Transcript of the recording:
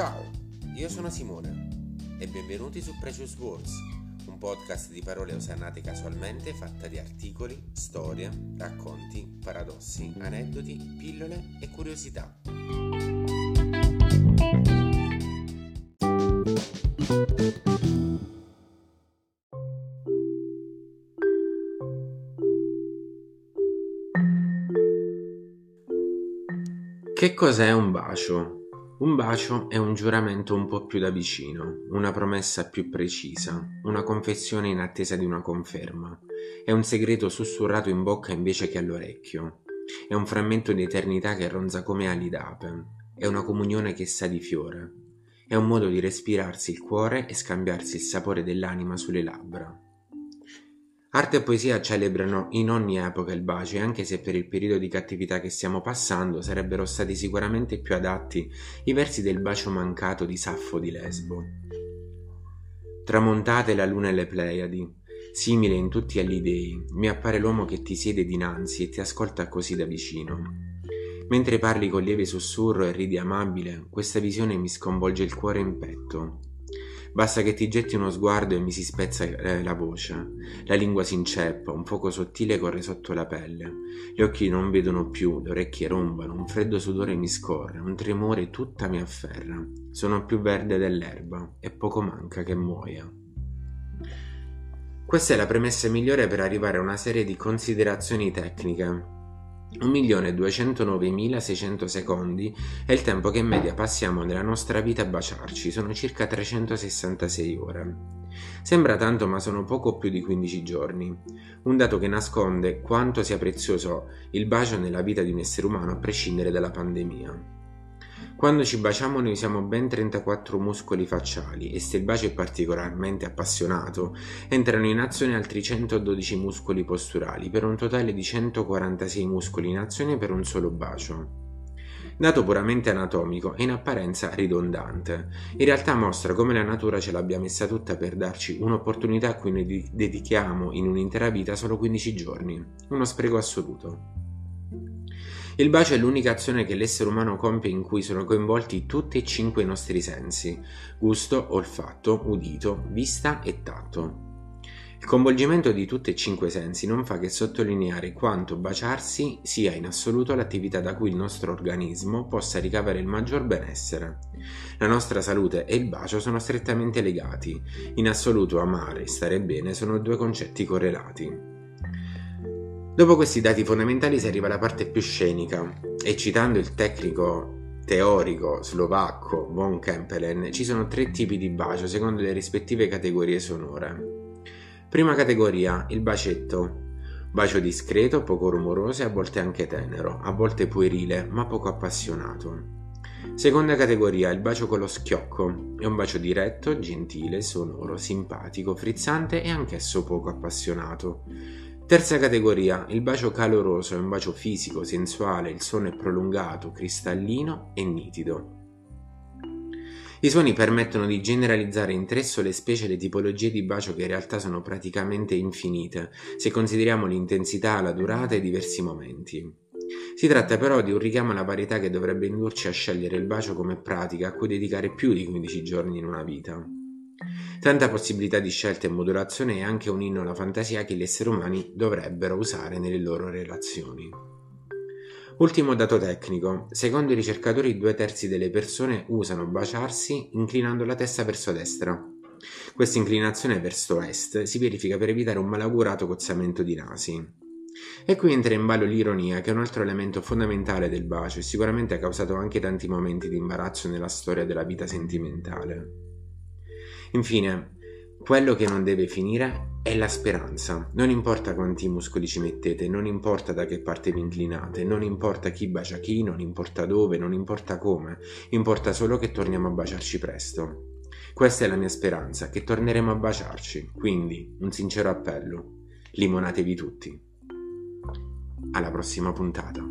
Ciao, io sono Simone e benvenuti su Precious Words, un podcast di parole osannate casualmente fatta di articoli, storie, racconti, paradossi, aneddoti, pillole e curiosità. Che cos'è un bacio? Un bacio è un giuramento un po' più da vicino, una promessa più precisa, una confessione in attesa di una conferma. È un segreto sussurrato in bocca invece che all'orecchio. È un frammento di eternità che ronza come ali d'ape. È una comunione che sa di fiore. È un modo di respirarsi il cuore e scambiarsi il sapore dell'anima sulle labbra. Arte e poesia celebrano in ogni epoca il bacio e anche se per il periodo di cattività che stiamo passando sarebbero stati sicuramente più adatti i versi del bacio mancato di Saffo di Lesbo. Tramontate la luna e le Pleiadi, simile in tutti agli dei, mi appare l'uomo che ti siede dinanzi e ti ascolta così da vicino. Mentre parli con lieve sussurro e ridi amabile, questa visione mi sconvolge il cuore in petto. Basta che ti getti uno sguardo e mi si spezza eh, la voce. La lingua si inceppa, un fuoco sottile corre sotto la pelle. Gli occhi non vedono più, le orecchie rombano, un freddo sudore mi scorre, un tremore tutta mi afferra. Sono più verde dell'erba e poco manca che muoia. Questa è la premessa migliore per arrivare a una serie di considerazioni tecniche 1.209.600 secondi è il tempo che in media passiamo nella nostra vita a baciarci, sono circa 366 ore. Sembra tanto ma sono poco più di 15 giorni, un dato che nasconde quanto sia prezioso il bacio nella vita di un essere umano a prescindere dalla pandemia. Quando ci baciamo noi usiamo ben 34 muscoli facciali e se il bacio è particolarmente appassionato, entrano in azione altri 112 muscoli posturali per un totale di 146 muscoli in azione per un solo bacio. Dato puramente anatomico e in apparenza ridondante, in realtà mostra come la natura ce l'abbia messa tutta per darci un'opportunità a cui noi dedichiamo in un'intera vita solo 15 giorni, uno spreco assoluto. Il bacio è l'unica azione che l'essere umano compie in cui sono coinvolti tutti e cinque i nostri sensi, gusto, olfatto, udito, vista e tatto. Il coinvolgimento di tutti e cinque i sensi non fa che sottolineare quanto baciarsi sia in assoluto l'attività da cui il nostro organismo possa ricavare il maggior benessere. La nostra salute e il bacio sono strettamente legati. In assoluto amare e stare bene sono due concetti correlati. Dopo questi dati fondamentali si arriva alla parte più scenica e citando il tecnico teorico slovacco von Kempelen ci sono tre tipi di bacio secondo le rispettive categorie sonore. Prima categoria, il bacetto. Bacio discreto, poco rumoroso e a volte anche tenero, a volte puerile ma poco appassionato. Seconda categoria, il bacio con lo schiocco. È un bacio diretto, gentile, sonoro, simpatico, frizzante e anch'esso poco appassionato. Terza categoria, il bacio caloroso è un bacio fisico, sensuale, il suono è prolungato, cristallino e nitido. I suoni permettono di generalizzare in tre sole specie le tipologie di bacio che in realtà sono praticamente infinite, se consideriamo l'intensità, la durata e i diversi momenti. Si tratta però di un richiamo alla varietà che dovrebbe indurci a scegliere il bacio come pratica a cui dedicare più di 15 giorni in una vita. Tanta possibilità di scelta e modulazione è anche un inno alla fantasia che gli esseri umani dovrebbero usare nelle loro relazioni. Ultimo dato tecnico. Secondo i ricercatori due terzi delle persone usano baciarsi inclinando la testa verso destra. Questa inclinazione verso est si verifica per evitare un malaugurato cozzamento di nasi. E qui entra in ballo l'ironia, che è un altro elemento fondamentale del bacio e sicuramente ha causato anche tanti momenti di imbarazzo nella storia della vita sentimentale. Infine, quello che non deve finire è la speranza. Non importa quanti muscoli ci mettete, non importa da che parte vi inclinate, non importa chi bacia chi, non importa dove, non importa come, importa solo che torniamo a baciarci presto. Questa è la mia speranza, che torneremo a baciarci. Quindi, un sincero appello. Limonatevi tutti. Alla prossima puntata.